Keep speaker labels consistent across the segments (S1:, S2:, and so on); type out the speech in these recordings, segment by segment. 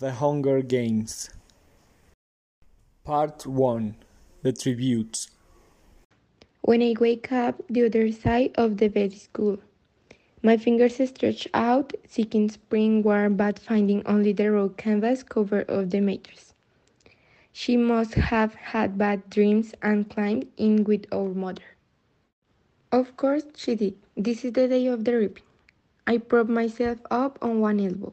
S1: The Hunger Games Part 1 The Tributes
S2: When I wake up, the other side of the bed is cool. My fingers stretch out, seeking spring warm but finding only the raw canvas cover of the mattress. She must have had bad dreams and climbed in with our mother. Of course she did. This is the day of the reaping. I prop myself up on one elbow.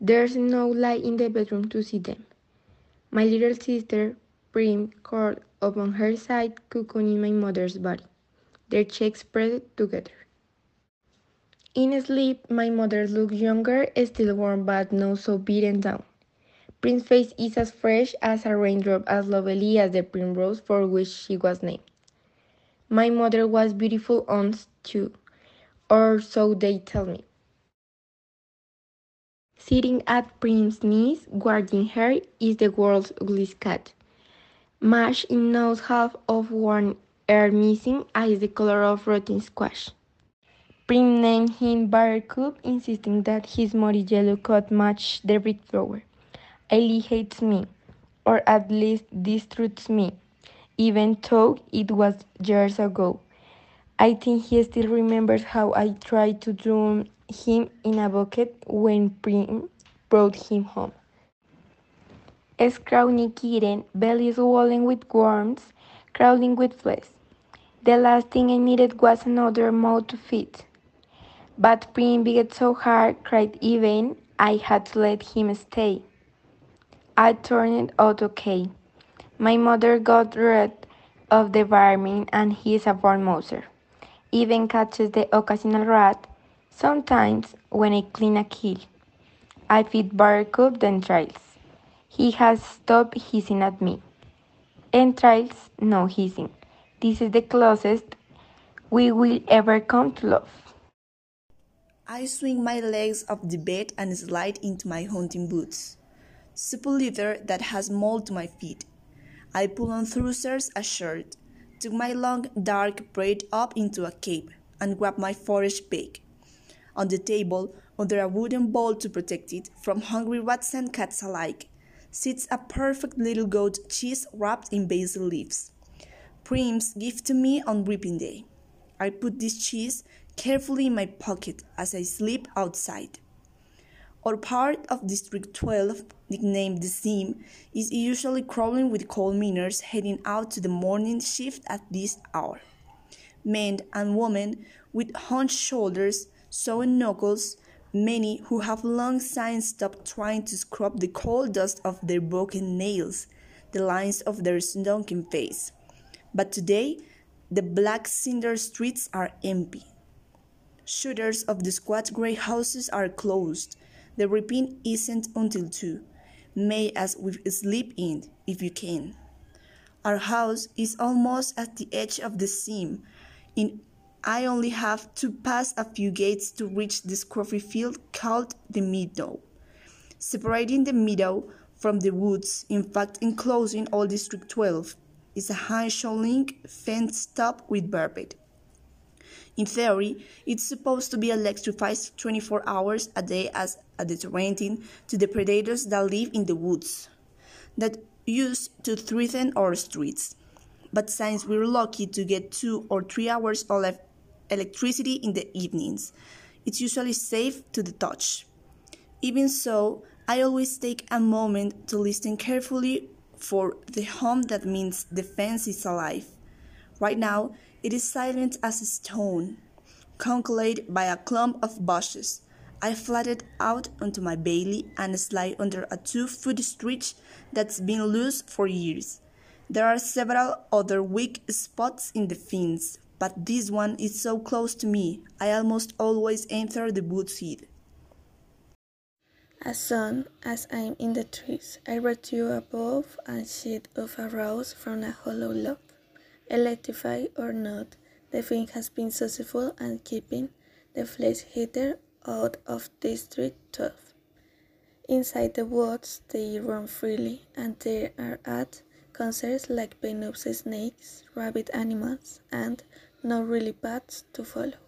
S2: There's no light in the bedroom to see them. My little sister, Prim, curled up on her side, cocooning my mother's body, their cheeks pressed together. In sleep, my mother looks younger, still warm but not so beaten down. Prim's face is as fresh as a raindrop, as lovely as the primrose for which she was named. My mother was beautiful once too, or so they tell me. Sitting at Prim's knees, guarding her, is the world's ugliest cat. Mash in nose half of one ear missing, eyes the color of rotten squash. Prim named him Buttercup, insisting that his muddy yellow coat matched the red flower. Ellie hates me, or at least distrusts me, even though it was years ago. I think he still remembers how I tried to drown him in a bucket when Prim brought him home. A scrawny kitten, belly swollen with worms, crawling with fleas. The last thing I needed was another mouth to feed. But Prim begged so hard, cried even, I had to let him stay. I turned out okay. My mother got rid of the vermin and he is a born mouser. Even catches the occasional rat, sometimes when I clean a kill. I feed Buttercup entrails. He has stopped hissing at me. Entrails, no hissing. This is the closest we will ever come to love.
S3: I swing my legs off the bed and slide into my hunting boots. Supple leather that has mold to my feet. I pull on trousers, a shirt, took my long dark braid up into a cape, and grab my forage bag. On the table, under a wooden bowl to protect it from hungry rats and cats alike, sits a perfect little goat cheese wrapped in basil leaves. Prim's gift to me on reaping day. I put this cheese carefully in my pocket as I sleep outside. Our part of District 12, nicknamed the Seam, is usually crawling with coal miners heading out to the morning shift at this hour. Men and women with hunched shoulders, sewn knuckles, many who have long since stopped trying to scrub the coal dust off their broken nails, the lines of their sunken face. But today, the black cinder streets are empty. Shutters of the squat grey houses are closed. The reaping isn't until two. May as we sleep in, if you can. Our house is almost at the edge of the seam. In I only have to pass a few gates to reach the scruffy field called the meadow. Separating the meadow from the woods, in fact enclosing all District 12, is a high link fence top with barbed. In theory, it's supposed to be electrified 24 hours a day as a deterrent to the predators that live in the woods, that used to threaten our streets. But since we're lucky to get two or three hours of electricity in the evenings, it's usually safe to the touch. Even so, I always take a moment to listen carefully for the hum that means the fence is alive. Right now, it is silent as a stone, concealed by a clump of bushes. I flattened out onto my bailey and slide under a two-foot stretch that's been loose for years. There are several other weak spots in the fence, but this one is so close to me, I almost always enter the woods head.
S4: As soon as I'm in the trees, I rescue above a sheet of a rose from a hollow log. Electrified or not, the thing has been successful in keeping the flesh eater out of District 12. Inside the woods, they run freely, and there are at concerts like venomous snakes, rabbit animals, and not really paths to follow.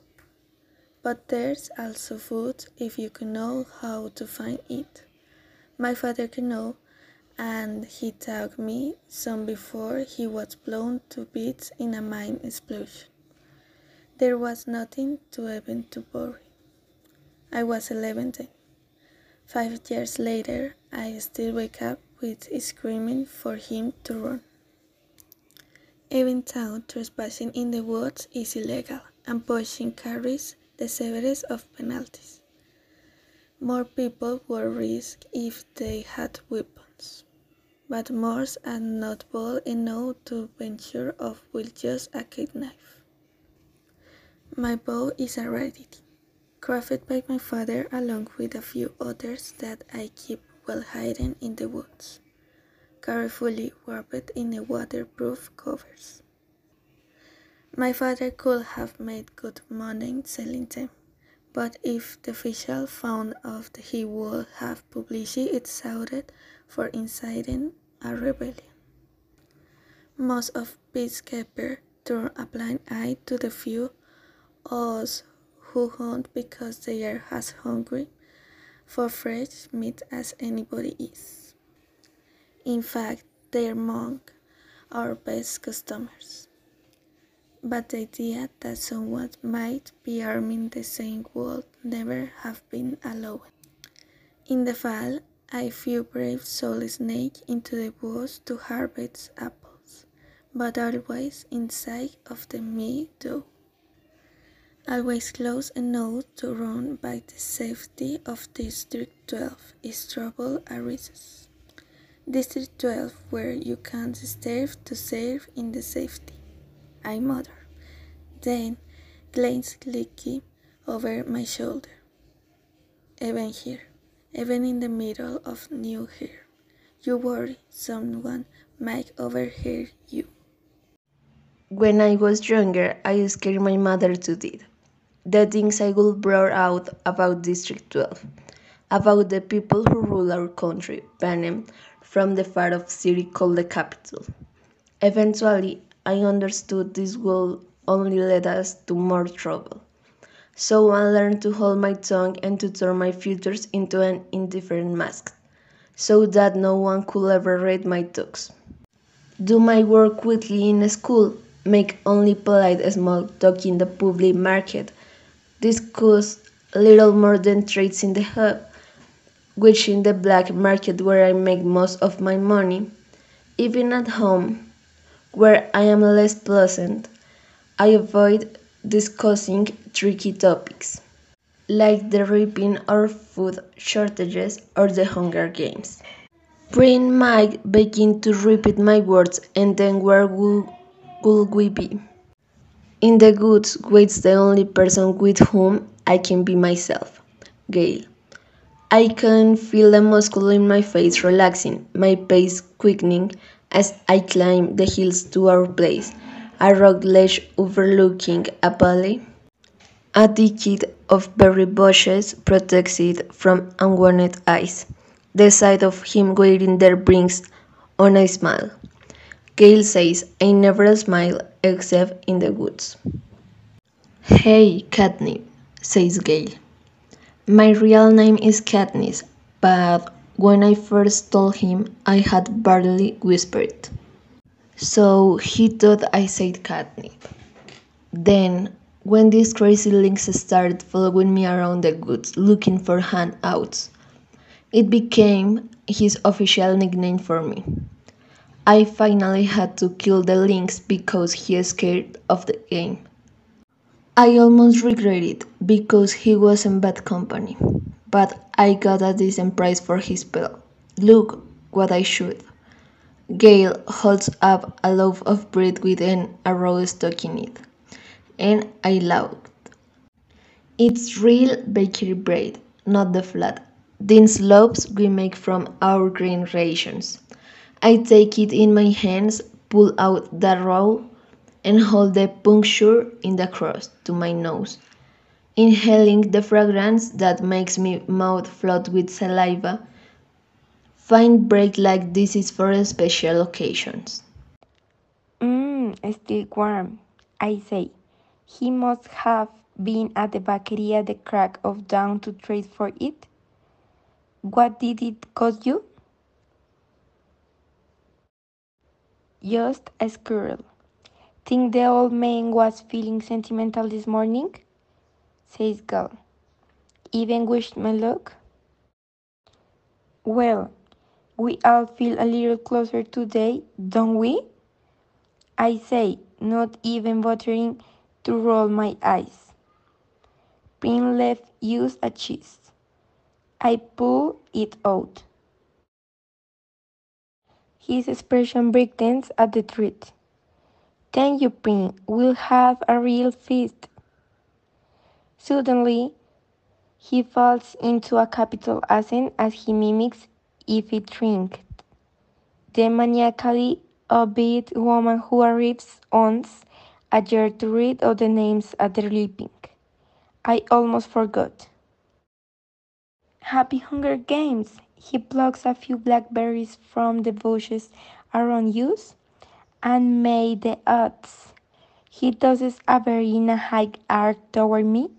S4: But there's also food if you can know how to find it. My father can know, and he taught me some before he was blown to bits in a mine explosion. There was nothing to even to worry. I was 11 then. Five years later, I still wake up with screaming for him to run. Even though trespassing in the woods is illegal and poaching carries the severest of penalties. More people would risk if they had weapons, but most are not bold enough to venture off with just a knife. My bow is a rarity, crafted by my father along with a few others that I keep well hidden in the woods, carefully wrapped in a waterproof covers. My father could have made good money selling them, but if the official found out he would have publicly executed for inciting a rebellion. Most of peacekeepers turn a blind eye to the few us who hunt because they are as hungry for fresh meat as anybody is. In fact, they are among our best customers but the idea that someone might be arming the same would never have been allowed. In the fall, a few brave souls sneak into the woods to harvest apples, but always in sight of the meadow. Always close enough to run by the safety of District 12 is trouble arises. District 12 where you can't serve to serve in the safety. I muttered, then glanced quickly over my shoulder. Even here, even in the middle of New Here, you worry someone might overhear you.
S5: When I was younger, I scared my mother to death. The things I would blurt out about District 12, about the people who rule our country, Panem, from the far off city called the Capitol. Eventually, I understood this would only lead us to more trouble. So I learned to hold my tongue and to turn my features into an indifferent mask, so that no one could ever read my thoughts. Do my work quickly in school, make only polite small talk in the public market, discuss little more than trades in the hub, which in the black market where I make most of my money, even at home where I am less pleasant, I avoid discussing tricky topics, like the ripping or food shortages or the Hunger Games. Brain might begin to repeat my words, and then where would, would we be? In the woods waits the only person with whom I can be myself, Gale. I can feel the muscle in my face relaxing, my pace quickening, as I climb the hills to our place, a rock ledge overlooking a valley. A thicket of berry bushes protects it from unwanted eyes. The sight of him waiting there brings on a smile. Gale says, I never smile except in the woods. Hey, Catnip, says Gale. My real name is Katniss, but when I first told him, I had barely whispered. So he thought I said catnip. Then, when these crazy lynx started following me around the woods looking for handouts, it became his official nickname for me. I finally had to kill the lynx because he scared of the game. I almost regret it because he was in bad company but I got a decent price for his pill. Look what I should. Gale holds up a loaf of bread with an arrow stuck in it, and I laughed. It's real bakery bread, not the flat. These loaves we make from our grain rations. I take it in my hands, pull out the roll, and hold the puncture in the crust to my nose inhaling the fragrance that makes my mouth float with saliva. Fine break like this is for special occasions.
S2: Mmm, still warm, I say. He must have been at the bakery at the crack of dawn to trade for it. What did it cost you? Just a squirrel. Think the old man was feeling sentimental this morning? says Gale. Even wished me luck? Well, we all feel a little closer today, don't we? I say, not even bothering to roll my eyes. Pin left use a cheese. I pull it out. His expression brightens at the truth. Thank you, Prim. We'll have a real feast. Suddenly, he falls into a Capitol accent as he mimics Effie Trinket. The maniacally upbeat woman who arrives owns a year to read all the names at the reaping. I almost forgot. Happy Hunger Games! He plucks a few blackberries from the bushes around us and may the odds. He tosses a berry high arc toward me.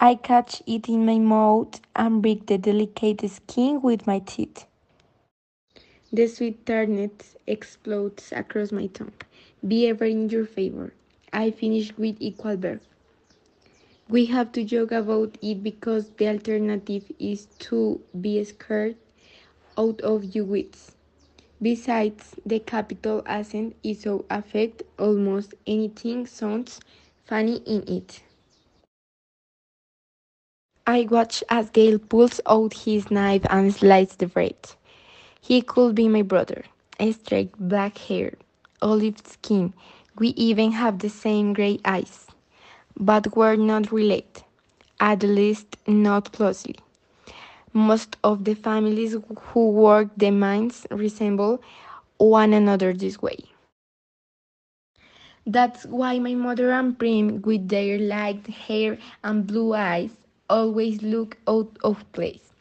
S2: I catch it in my mouth and break the delicate skin with my teeth. The sweet tartness explodes across my tongue. Be ever in your favor. I finish with equal verve. We have to joke about it because the alternative is to be scared out of your wits. Besides, the Capitol accent is so affect almost anything sounds funny in it. I watch as Gale pulls out his knife and slices the bread. He could be my brother. Straight black hair, olive skin. We even have the same gray eyes. But we're not related, at least not closely. Most of the families who work the mines resemble one another this way. That's why my mother and Prim, with their light hair and blue eyes, always look out of place.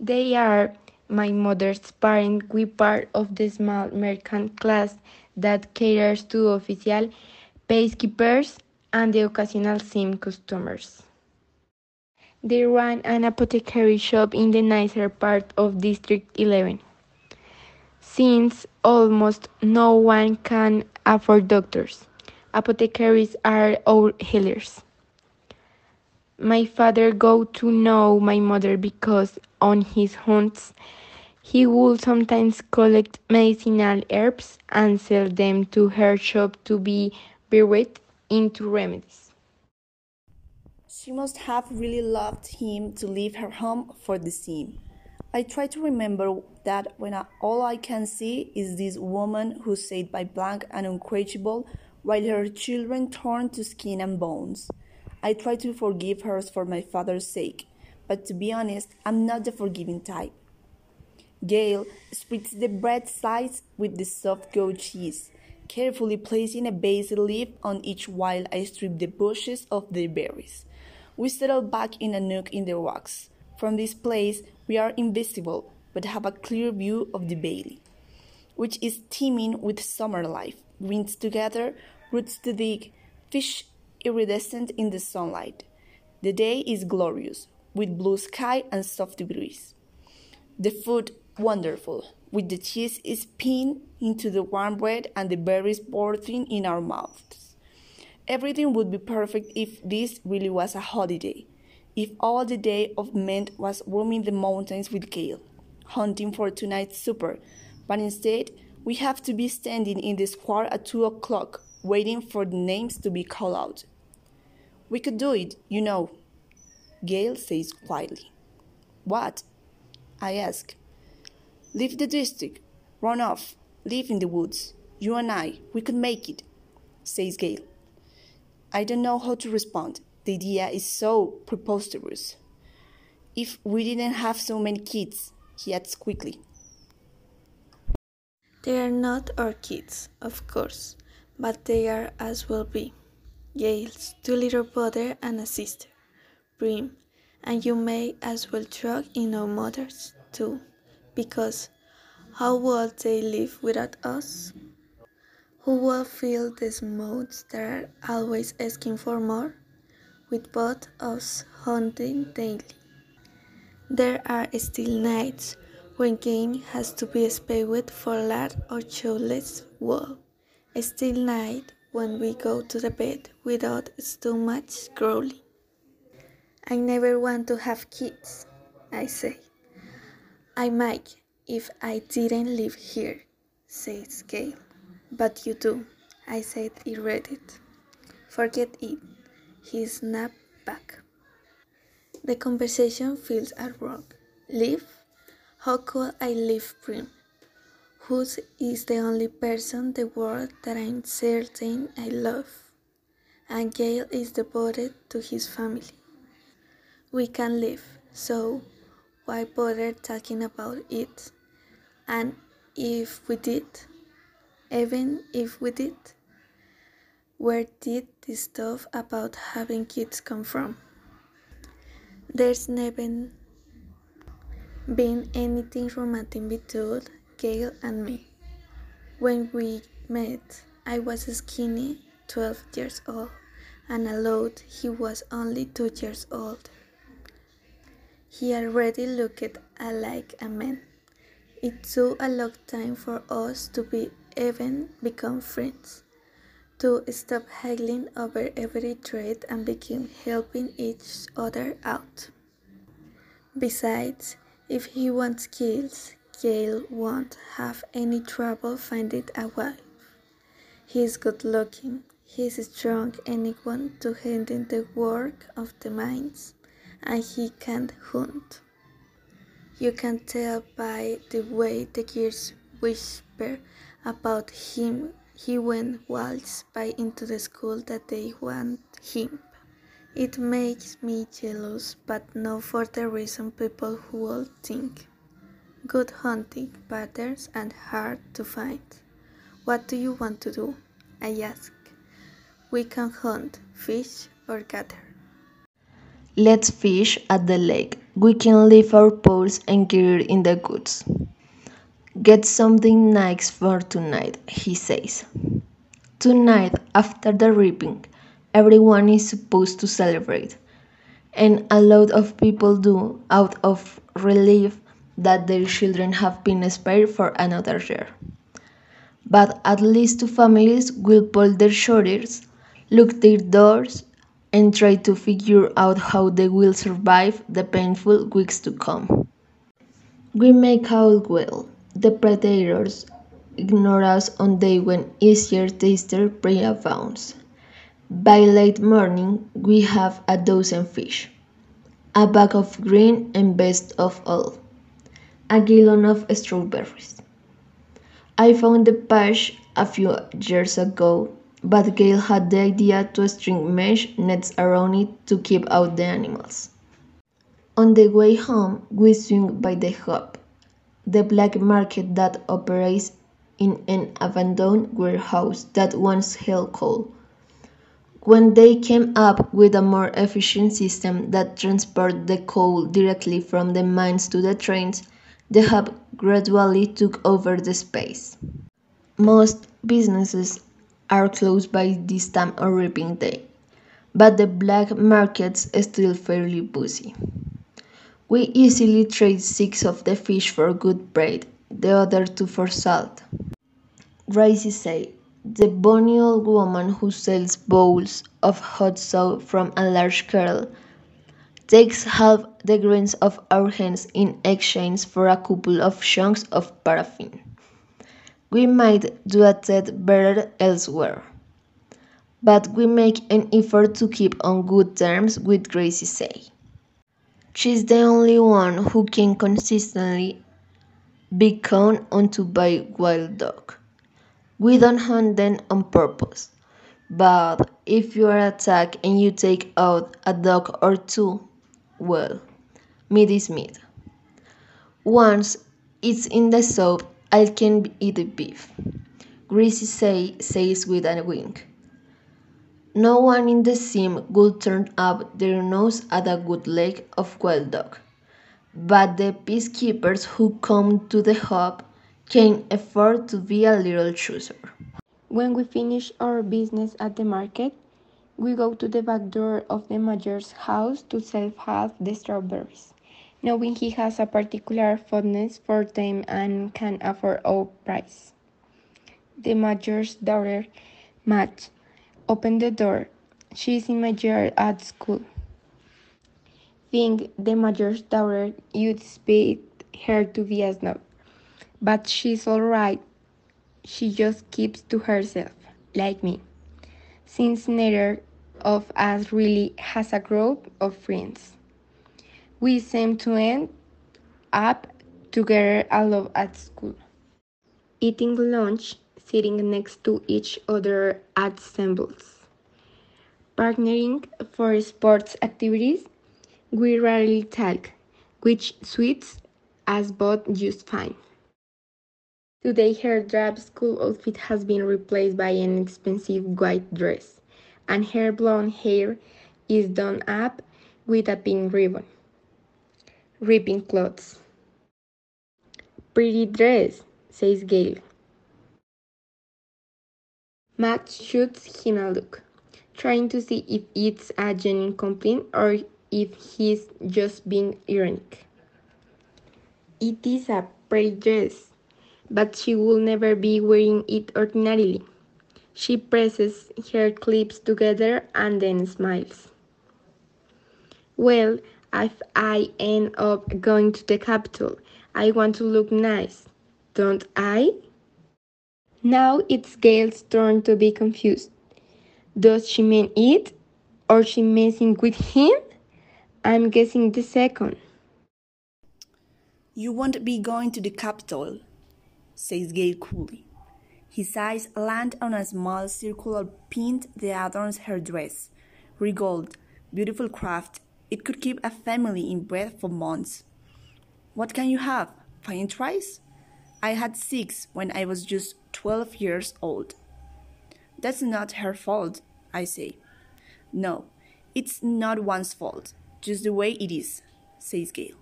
S2: They are my mother's parents, we part of the small merchant class that caters to official peacekeepers and the occasional Seam customers. They run an apothecary shop in the nicer part of District 11. Since almost no one can afford doctors, apothecaries are our healers. My father got to know my mother because on his hunts he would sometimes collect medicinal herbs and sell them to her shop to be brewed into remedies.
S3: She must have really loved him to leave her home for the Seam. I try to remember that when I, all I can see is this woman who sat by blank and unquenchable while her children torn to skin and bones. I try to forgive her for my father's sake, but to be honest, I'm not the forgiving type. Gale spreads the bread slice with the soft goat cheese, carefully placing a basil leaf on each while I strip the bushes of the berries. We settle back in a nook in the rocks. From this place, we are invisible, but have a clear view of the valley, which is teeming with summer life. Greens together, roots to dig, fish iridescent in the sunlight. The day is glorious, with blue sky and soft breeze. The food wonderful, with the cheese is pinned into the warm bread and the berries bursting in our mouths. Everything would be perfect if this really was a holiday, if all the day of meant was roaming the mountains with Gale, hunting for tonight's supper, but instead we have to be standing in the square at two o'clock, waiting for the names to be called out. We could do it, you know. Gale says quietly. What? I ask. Leave the district. Run off. Live in the woods. You and I, we could make it, says Gale. I don't know how to respond. The idea is so preposterous. If we didn't have so many kids, he adds quickly.
S4: They are not our kids, of course, but they are as will be. Gale's two little brother and a sister, Prim, and you may as well throw in our mothers too, because how would they live without us? Who will fill these mouths that are always asking for more? With both us hunting daily. There are still nights when game has to be spewed for lard or chowless wool. Still night when we go to the bed without too much growling. I never want to have kids, I say. I might if I didn't live here, says Gale. But you do, I said irritated. Forget it, he snapped back. The conversation feels wrong. Live? How could I leave prim? Whose is the only person in the world that I'm certain I love? And Gale is devoted to his family. We can live, so why bother talking about it? And if we did, even if we did, where did this stuff about having kids come from? There's never been anything romantic between Gale and me. When we met, I was skinny, 12 years old, and allowed he was only 2 years old. He already looked like a man. It took a long time for us to be even become friends, to stop haggling over every trade and begin helping each other out. Besides, if he wants kills, Gale won't have any trouble finding a wife. He's good looking, he's strong and anyone to handle the work of the mines and he can't hunt. You can tell by the way the girls whisper about him he went waltz by into the school that they want him. It makes me jealous, but not for the reason people who will think. Good hunting patterns and hard to find. What do you want to do? I ask. We can hunt, fish, or gather.
S5: Let's fish at the lake. We can leave our poles and gear in the woods. Get something nice for tonight, he says. Tonight, after the reaping, everyone is supposed to celebrate. And a lot of people do out of relief that their children have been spared for another year. But at least two families will pull their shoulders, look their doors, and try to figure out how they will survive the painful weeks to come. We make out well. The predators ignore us on day when easier taster prey abounds. By late morning, we have a dozen fish, a bag of green, and best of all, a gallon of strawberries. I found the patch a few years ago but Gale had the idea to string mesh nets around it to keep out the animals. On the way home, we swing by the hub, the black market that operates in an abandoned warehouse that once held coal. When they came up with a more efficient system that transported the coal directly from the mines to the trains, the hub gradually took over the space. Most businesses are closed by this time of reaping day, but the black market's still fairly busy. We easily trade six of the fish for good bread, the other two for salt. Greasy Sae, the bony old woman who sells bowls of hot soup from a large kettle takes half the grains of our hands in exchange for a couple of chunks of paraffin. We might do a tad better elsewhere. But we make an effort to keep on good terms with Greasy Sae. She's the only one who can consistently be counted on to buy wild dog. We don't hunt them on purpose, but if you are attacked and you take out a dog or two, well, meat is meat. Once it's in the soup, I can eat the beef, Greasy Sae, says with a wink. No one in the Seam would turn up their nose at a good leg of wild dog, but the peacekeepers who come to the hub can afford to be a little chooser.
S2: When we finish our business at the market, we go to the back door of the major's house to sell half the strawberries. knowing he has a particular fondness for them and can afford all price. The major's daughter, Madge, opened the door. She is in my year at school. Think the major's daughter, you'd expect her to be a snob. But she's all right. She just keeps to herself, like me. Since neither of us really has a group of friends. We seem to end up together a lot at school. Eating lunch, sitting next to each other at assembles. Partnering for sports activities, we rarely talk, which suits us both just fine. Today, her drab school outfit has been replaced by an expensive white dress, and her blonde hair is done up with a pink ribbon. Ripping clothes. Pretty dress, says Gale. Madge shoots him a look, trying to see if it's a genuine complaint or if he's just being ironic. It is a pretty dress, but she will never be wearing it ordinarily. She presses her lips together and then smiles. Well, if I end up going to the Capitol, I want to look nice, don't I? Now it's Gale's turn to be confused. Does she mean it? Or she messing with him? I'm guessing the second.
S3: You won't be going to the Capitol, says Gale coolly. His eyes land on a small circular pin that adorns her dress. Regold, beautiful craft, it could keep a family in bed for months. What can you have? Fine rice? I had six when I was just 12 years old. That's not her fault, I say. No, it's not one's fault, just the way it is, says Gale.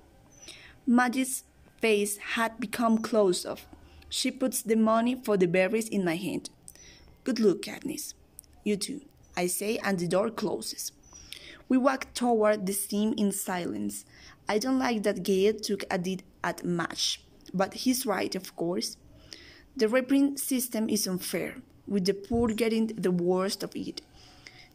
S3: Madge's face had become closed off. She puts the money for the berries in my hand. Good luck, Katniss. You too, I say, and the door closes. We walk toward the Seam in silence. I don't like that Gale took a dig at Madge, but he's right, of course. The reaping system is unfair, with the poor getting the worst of it.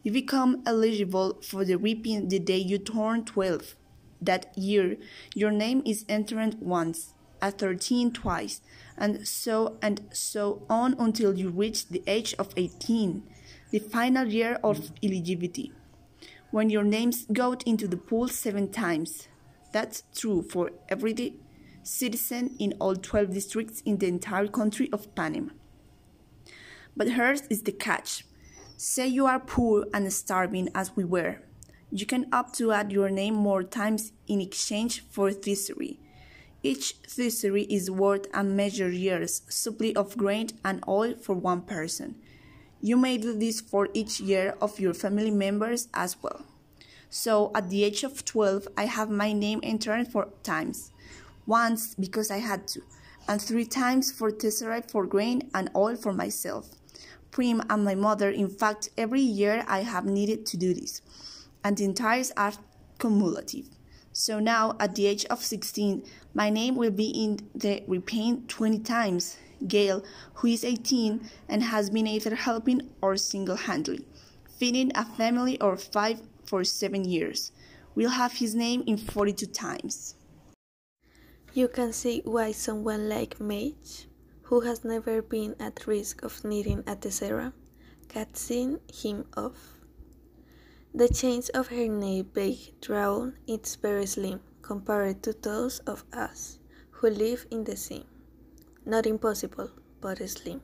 S3: You become eligible for the reaping the day you turn 12. That year, your name is entered once, at 13 twice, and so and so on until you reach the age of 18, the final year of eligibility. When your names go into the pool seven times, that's true for every citizen in all 12 districts in the entire country of Panem. But hers is the catch. Say you are poor and starving as we were. You can opt to add your name more times in exchange for tesserae. Each tessera is worth a measured year's supply of grain and oil for one person. You may do this for each year of your family members as well. So at the age of 12, I have my name entered four times. Once because I had to, and three times for tesserae for grain and oil for myself. Prim and my mother, in fact, every year I have needed to do this, and the entires are cumulative. So now, at the age of 16, my name will be in the reaping 20 times. Gale, who is 18 and has been either helping or single handedly feeding a family of five for seven years, will have his name in 42 times.
S4: You can see why someone like Madge, who has never been at risk of needing a tessera, can sing him off. The change of her name being drawn is very slim compared to those of us who live in the sea. Not impossible, but slim.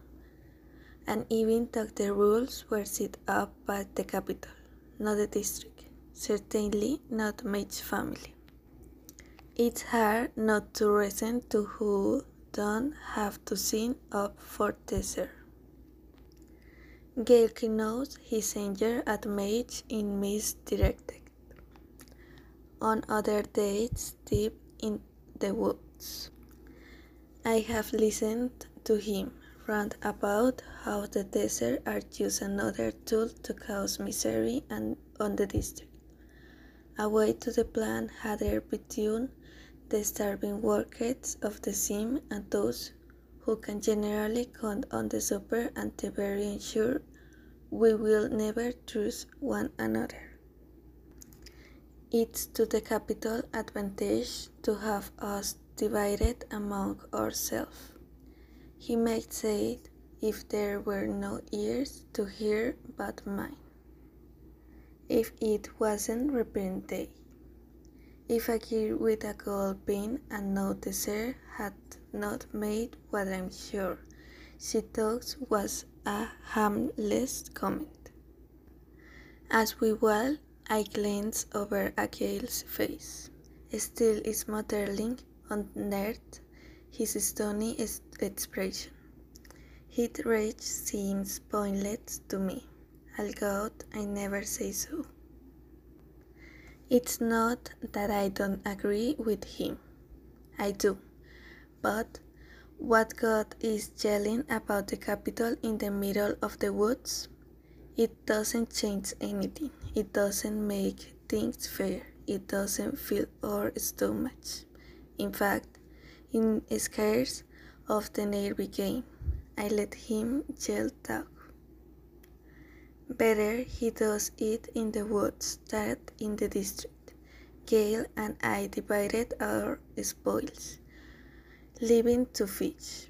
S4: And even though the rules were set up by the Capitol, not the district, certainly not Madge's family. It's hard not to resent to who don't have to sign up for Tesser. Gailke knows his anger at Madge in misdirected. On other dates deep in the woods. I have listened to him rant about how the desert are just another tool to cause misery and on the district. A way to the plan had between the starving workers of the seam and those who can generally count on the super and the very ensure we will never trust one another. It's to the Capitol advantage to have us divided among ourselves. He might say it if there were no ears to hear but mine. If it wasn't reaping day. If a girl with a gold pin and no dessert had not made what I'm sure she thought was a harmless comment. As we walk, I glance over Gale's face. Still is modeling unearthed his stony expression. His rage seems pointless to me. God I never say so. It's not that I don't agree with him. I do. But what God is yelling about the Capitol in the middle of the woods? It doesn't change anything. It doesn't make things fair. It doesn't fill our stomachs. In fact, it scares of the nearby game. I let him yell talk. Better he does it in the woods than in the district. Gale and I divided our spoils, leaving to fish.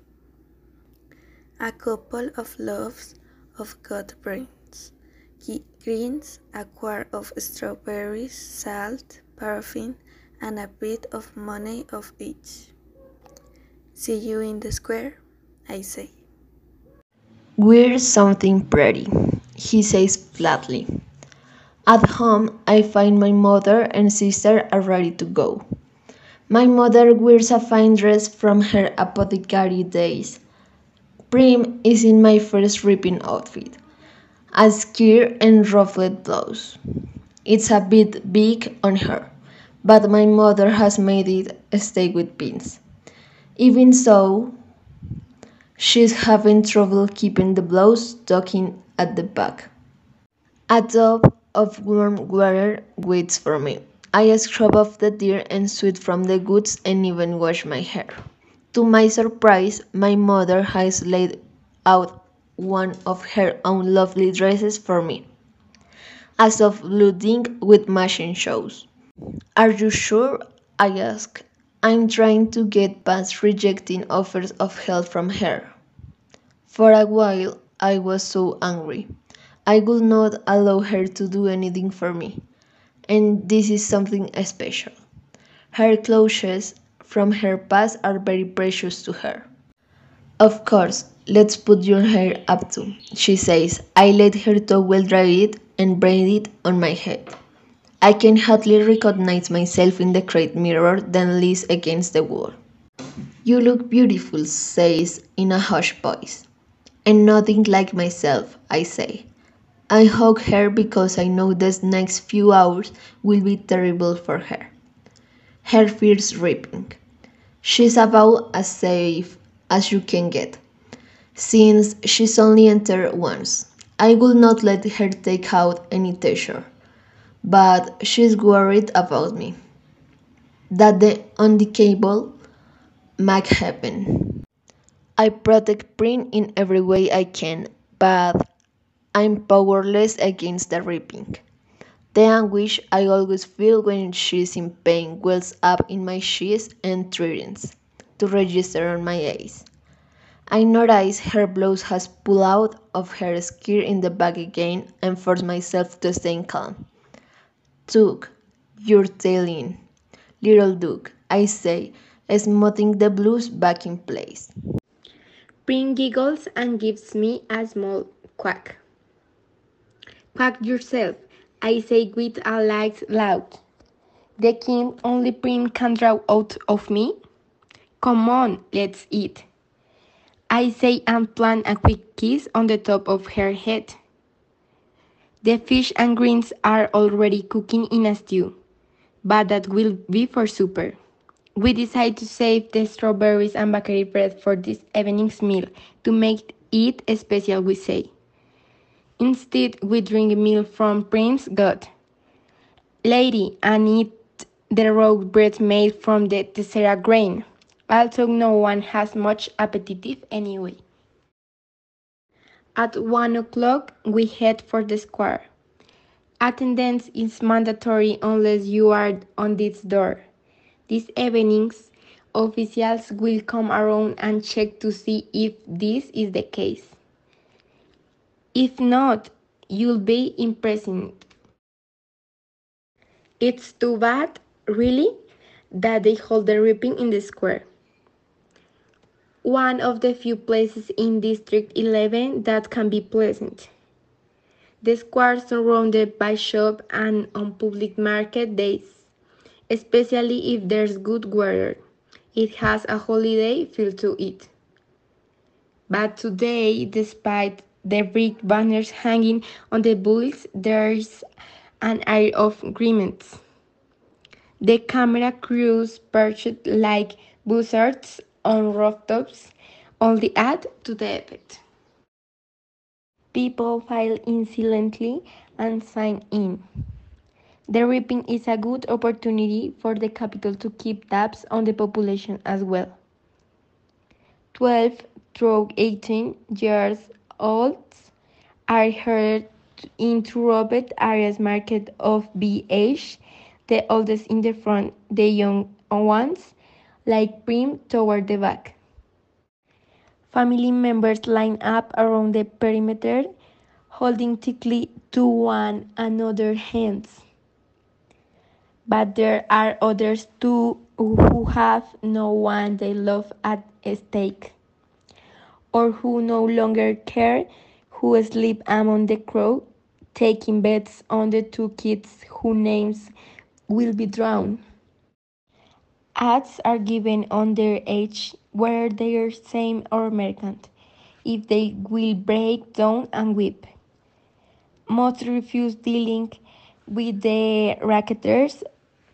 S4: A couple of loaves of gut brains, greens, a quart of strawberries, salt, paraffin, and a bit of money of each. See you in the square, I say.
S5: We're something pretty, he says flatly. At home, I find my mother and sister are ready to go. My mother wears a fine dress from her apothecary days. Prim is in my first reaping outfit, a skirt and ruffled blouse. It's a bit big on her, but my mother has made it stay with pins. Even so, she's having trouble keeping the blouse tucking at the back. A tub of warm water waits for me. I scrub off the dirt and sweat from the goods and even wash my hair. To my surprise, my mother has laid out one of her own lovely dresses for me. A soft blue thing with matching shoes. Are you sure? I ask. I'm trying to get past rejecting offers of help from her. For a while, I was so angry. I would not allow her to do anything for me. And this is something special. Her clothes from her past are very precious to her. Of course, let's put your hair up too, she says. I let her towel dry it and braid it on my head. I can hardly recognize myself in the great mirror then leans against the wall. You look beautiful, says in a hushed voice. And nothing like myself, I say. I hug her because I know these next few hours will be terrible for her. Her fears ripping. She's about as safe as you can get, since she's only entered once. I will not let her take out any treasure but she's worried about me. That the unthinkable might happen. I protect Prim in every way I can, but I'm powerless against the ripping. The anguish I always feel when she's in pain wells up in my cheeks and threatens to register on my eyes. I notice her blouse has pulled out of her skirt in the back again and force myself to stay calm. Duke, you're telling. Little Duke, I say, smoothing the blues back in place.
S2: Prim giggles and gives me a small quack. Quack yourself, I say with a light loud. The king only Prim can draw out of me? Come on, let's eat. I say and plant a quick kiss on the top of her head. The fish and greens are already cooking in a stew, but that will be for supper. We decide to save the strawberries and bakery bread for this evening's meal to make it special, we say. Instead, we drink milk from Prince God. Lady, and eat the raw bread made from the tessera grain. Also, no one has much appetite anyway. At one o'clock, we head for the square. Attendance is mandatory unless you are on this door. These evenings, officials will come around and check to see if this is the case. If not, you'll be imprisoned. It's too bad, really, that they hold the reaping in the square one of the few places in District 11 that can be pleasant. The square surrounded by shops and on public market days, especially if there's good weather. It has a holiday feel to it. But today, despite the brick banners hanging on the bulls, there's an air of agreement. The camera crews perched like buzzards on rooftops only add to the effect. People file in silently and sign in. The reaping is a good opportunity for the Capitol to keep tabs on the population as well. 12 through 18 years old are herded into Robert Arias Market of BH, the oldest in the front, the young ones like Prim toward the back. Family members line up around the perimeter, holding tightly to one another's hands. But there are others too who have no one they love at stake, or who no longer care, who sleep among the crowd, taking bets on the two kids whose names will be drawn. Ads are given on their age, whether they are Seam or merchant, if they will break down and weep. Most refuse dealing with the racketeers,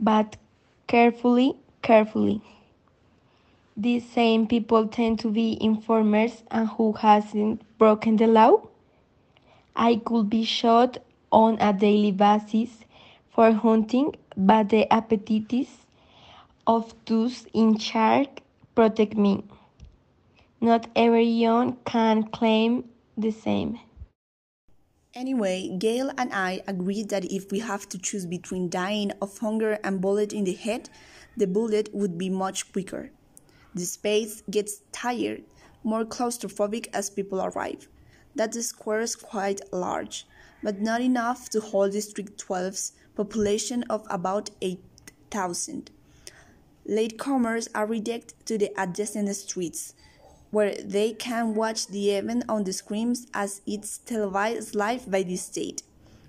S2: but carefully, carefully. These same people tend to be informers and who hasn't broken the law. I could be shot on a daily basis for hunting, but the appetites of those in charge protect me. Not everyone can claim the same.
S3: Anyway, Gale and I agreed that if we have to choose between dying of hunger and bullet in the head, the bullet would be much quicker. The space gets tired, more claustrophobic as people arrive. That the square is quite large, but not enough to hold District 12's population of about 8,000. Latecomers are redirected to the adjacent streets, where they can watch the event on the screens as it's televised live by the state.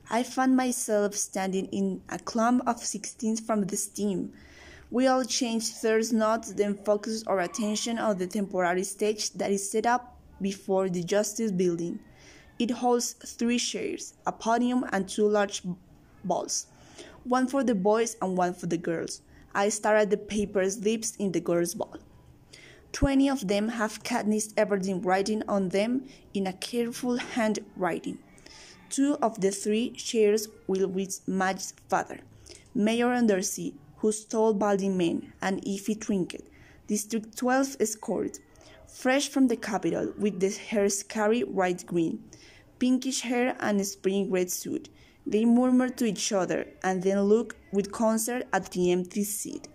S3: I found myself standing in a clump of sixteens from the Seam. We all changed third notes, then focused our attention on the temporary stage that is set up before the Justice Building. It holds three chairs, a podium, and two large balls one for the boys and one for the girls. I stare at the paper slips in the girls' ball. Twenty of them have Katniss Everdeen writing on them in a careful handwriting. Two of the three shares will read Madge's father, Mayor Undersee, who stole balding man, and Effie Trinket, District 12 escort, fresh from the Capitol with the hair scary bright green, pinkish hair and spring red suit. They murmur to each other and then look with concern at the empty seat.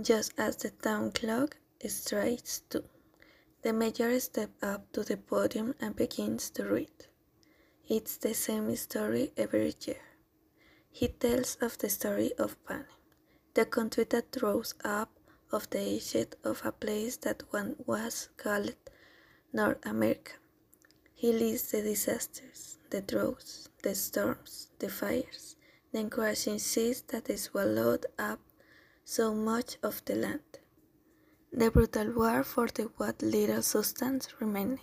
S4: Just as the town clock strikes two, the mayor steps up to the podium and begins to read. It's the same story every year. He tells of the story of Panem, the country that rose up of the ashes of a place that once was called North America. He lists the disasters, the droughts, the storms, the fires, the crashing seas that swallowed up so much of the land, the brutal war for the what little substance remained.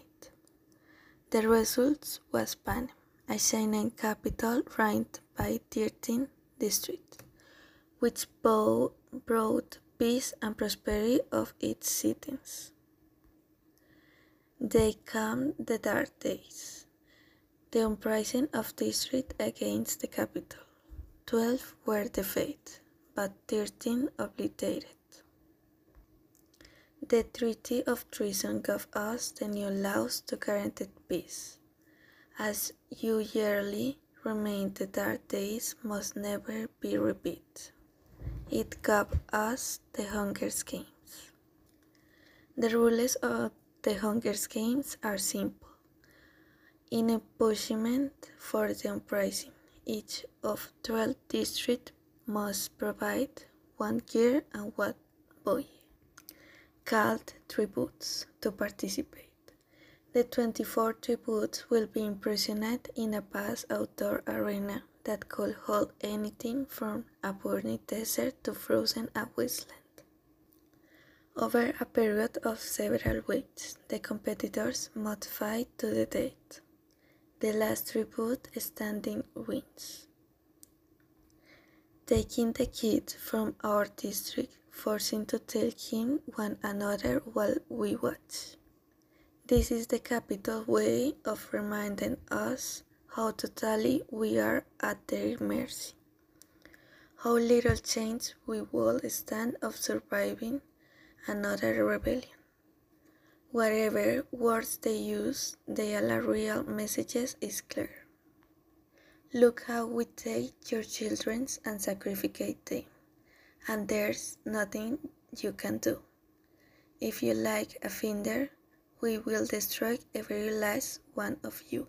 S4: The result was Panem, a shining Capitol ranked by 13 districts, which brought peace and prosperity of its citizens. They come the dark days the uprising of district against the Capitol. Twelve were defeated, but 13 obliterated. The Treaty of Treason gave us the new laws to guarantee peace. As you yearly remind the dark days must never be repeated. It gave us the Hunger Games. The rules of the Hunger Games are simple. In a punishment for the uprising, each of 12 districts must provide one girl and one boy called tributes to participate. The 24 tributes will be imprisoned in a vast outdoor arena that could hold anything from a burning desert to frozen wasteland. Over a period of several weeks, the competitors must fight to the death. The last tribute standing wins. Taking the kids from our district forcing to tell him one another while we watch. This is the Capitol way of reminding us how totally we are at their mercy. How little chance we will stand of surviving another rebellion. Whatever words they use, they are real messages is clear. Look how we take your children and sacrifice them and there's nothing you can do. If you like a finder, we will destroy every last one of you,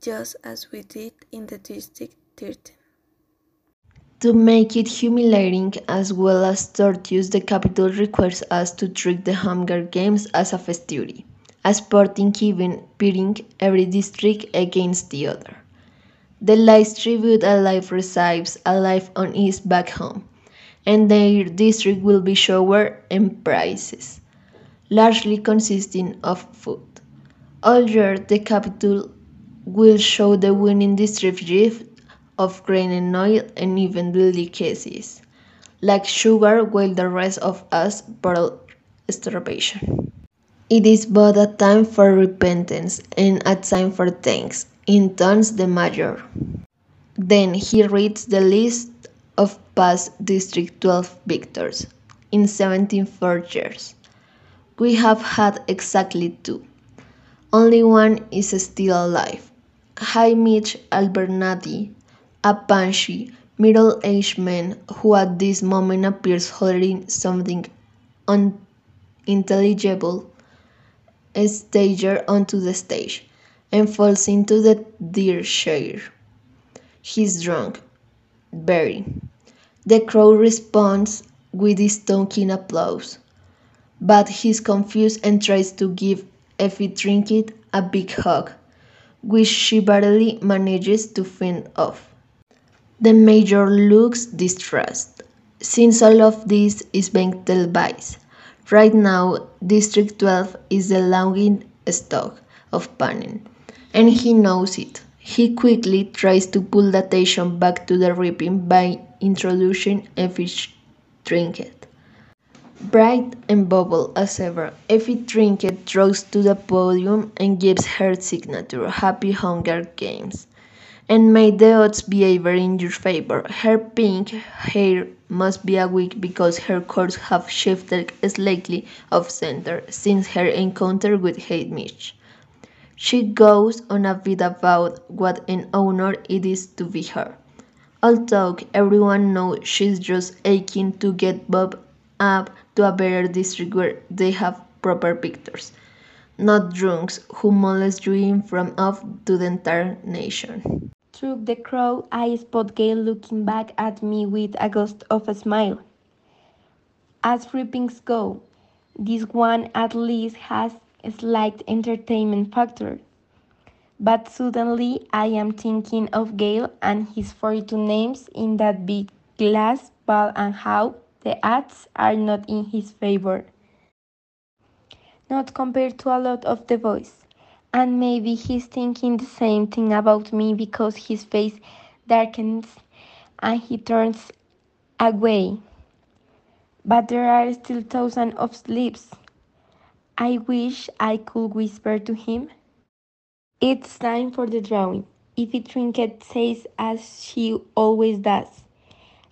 S4: just as we did in the District 13.
S5: To make it humiliating as well as tortuous, the Capitol requires us to treat the Hunger Games as a festivity, a sporting event pitting every district against the other. The last tribute alive receives a life on his back home and their district will be showered in prizes, largely consisting of food. All year, the Capitol will show the winning district of grain and oil and even delicacies, like sugar, while the rest of us battle starvation. It is both a time for repentance and a time for thanks, intones the major. Then he reads the list of past District 12 victors in 17 years. We have had exactly two. Only one is still alive. Haymitch Abernathy, a punchy, middle-aged man who at this moment appears holding something unintelligible, staggers onto the stage and falls into the deer chair. He's drunk, very. The crowd responds with stonking applause, but he's confused and tries to give Effie Trinket a big hug, which she barely manages to fend off. The Major looks distressed, since all of this is being televised. Right now, District 12 is the laughing stock of Panem, and he knows it. He quickly tries to pull the attention back to the reaping by introducing Effie Trinket. Bright and bubble as ever, Effie Trinket draws to the podium and gives her signature Happy Hunger Games. And may the odds be ever in your favor. Her pink hair must be a wig because her course have shifted slightly off center since her encounter with Haymitch. She goes on a bit about what an honor it is to be her. Although everyone knows she's just aching to get Bob up to a better district where they have proper pictures, not drunks who molest you in front of to the entire nation.
S2: Through the crowd, I spot Gale looking back at me with a ghost of a smile. As reapings go, this one at least has slight entertainment factor. But suddenly I am thinking of Gale and his 42 names in that big glass ball and how the odds are not in his favor. Not compared to a lot of the boys. And maybe he's thinking the same thing about me because his face darkens and he turns away. But there are still thousands of sleeps. I wish I could whisper to him. It's time for the drawing. Effie Trinket says as she always does.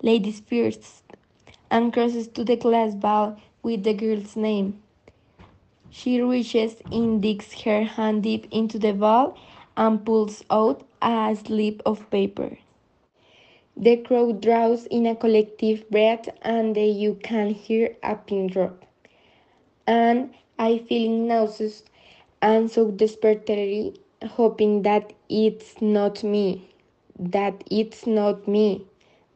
S2: ladies first, and crosses to the glass ball with the girl's name. She reaches in, digs her hand deep into the ball, and pulls out a slip of paper. The crowd draws in a collective breath, and you can hear a pin drop. And I feeling nauseous and so desperately hoping that it's not me, that it's not me,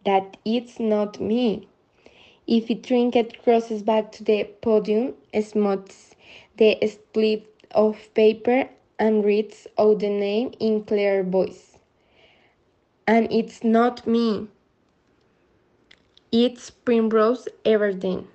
S2: that it's not me. Effie Trinket crosses back to the podium, smooths the slip of paper and reads out the name in clear voice. And it's not me. It's Primrose Everdeen.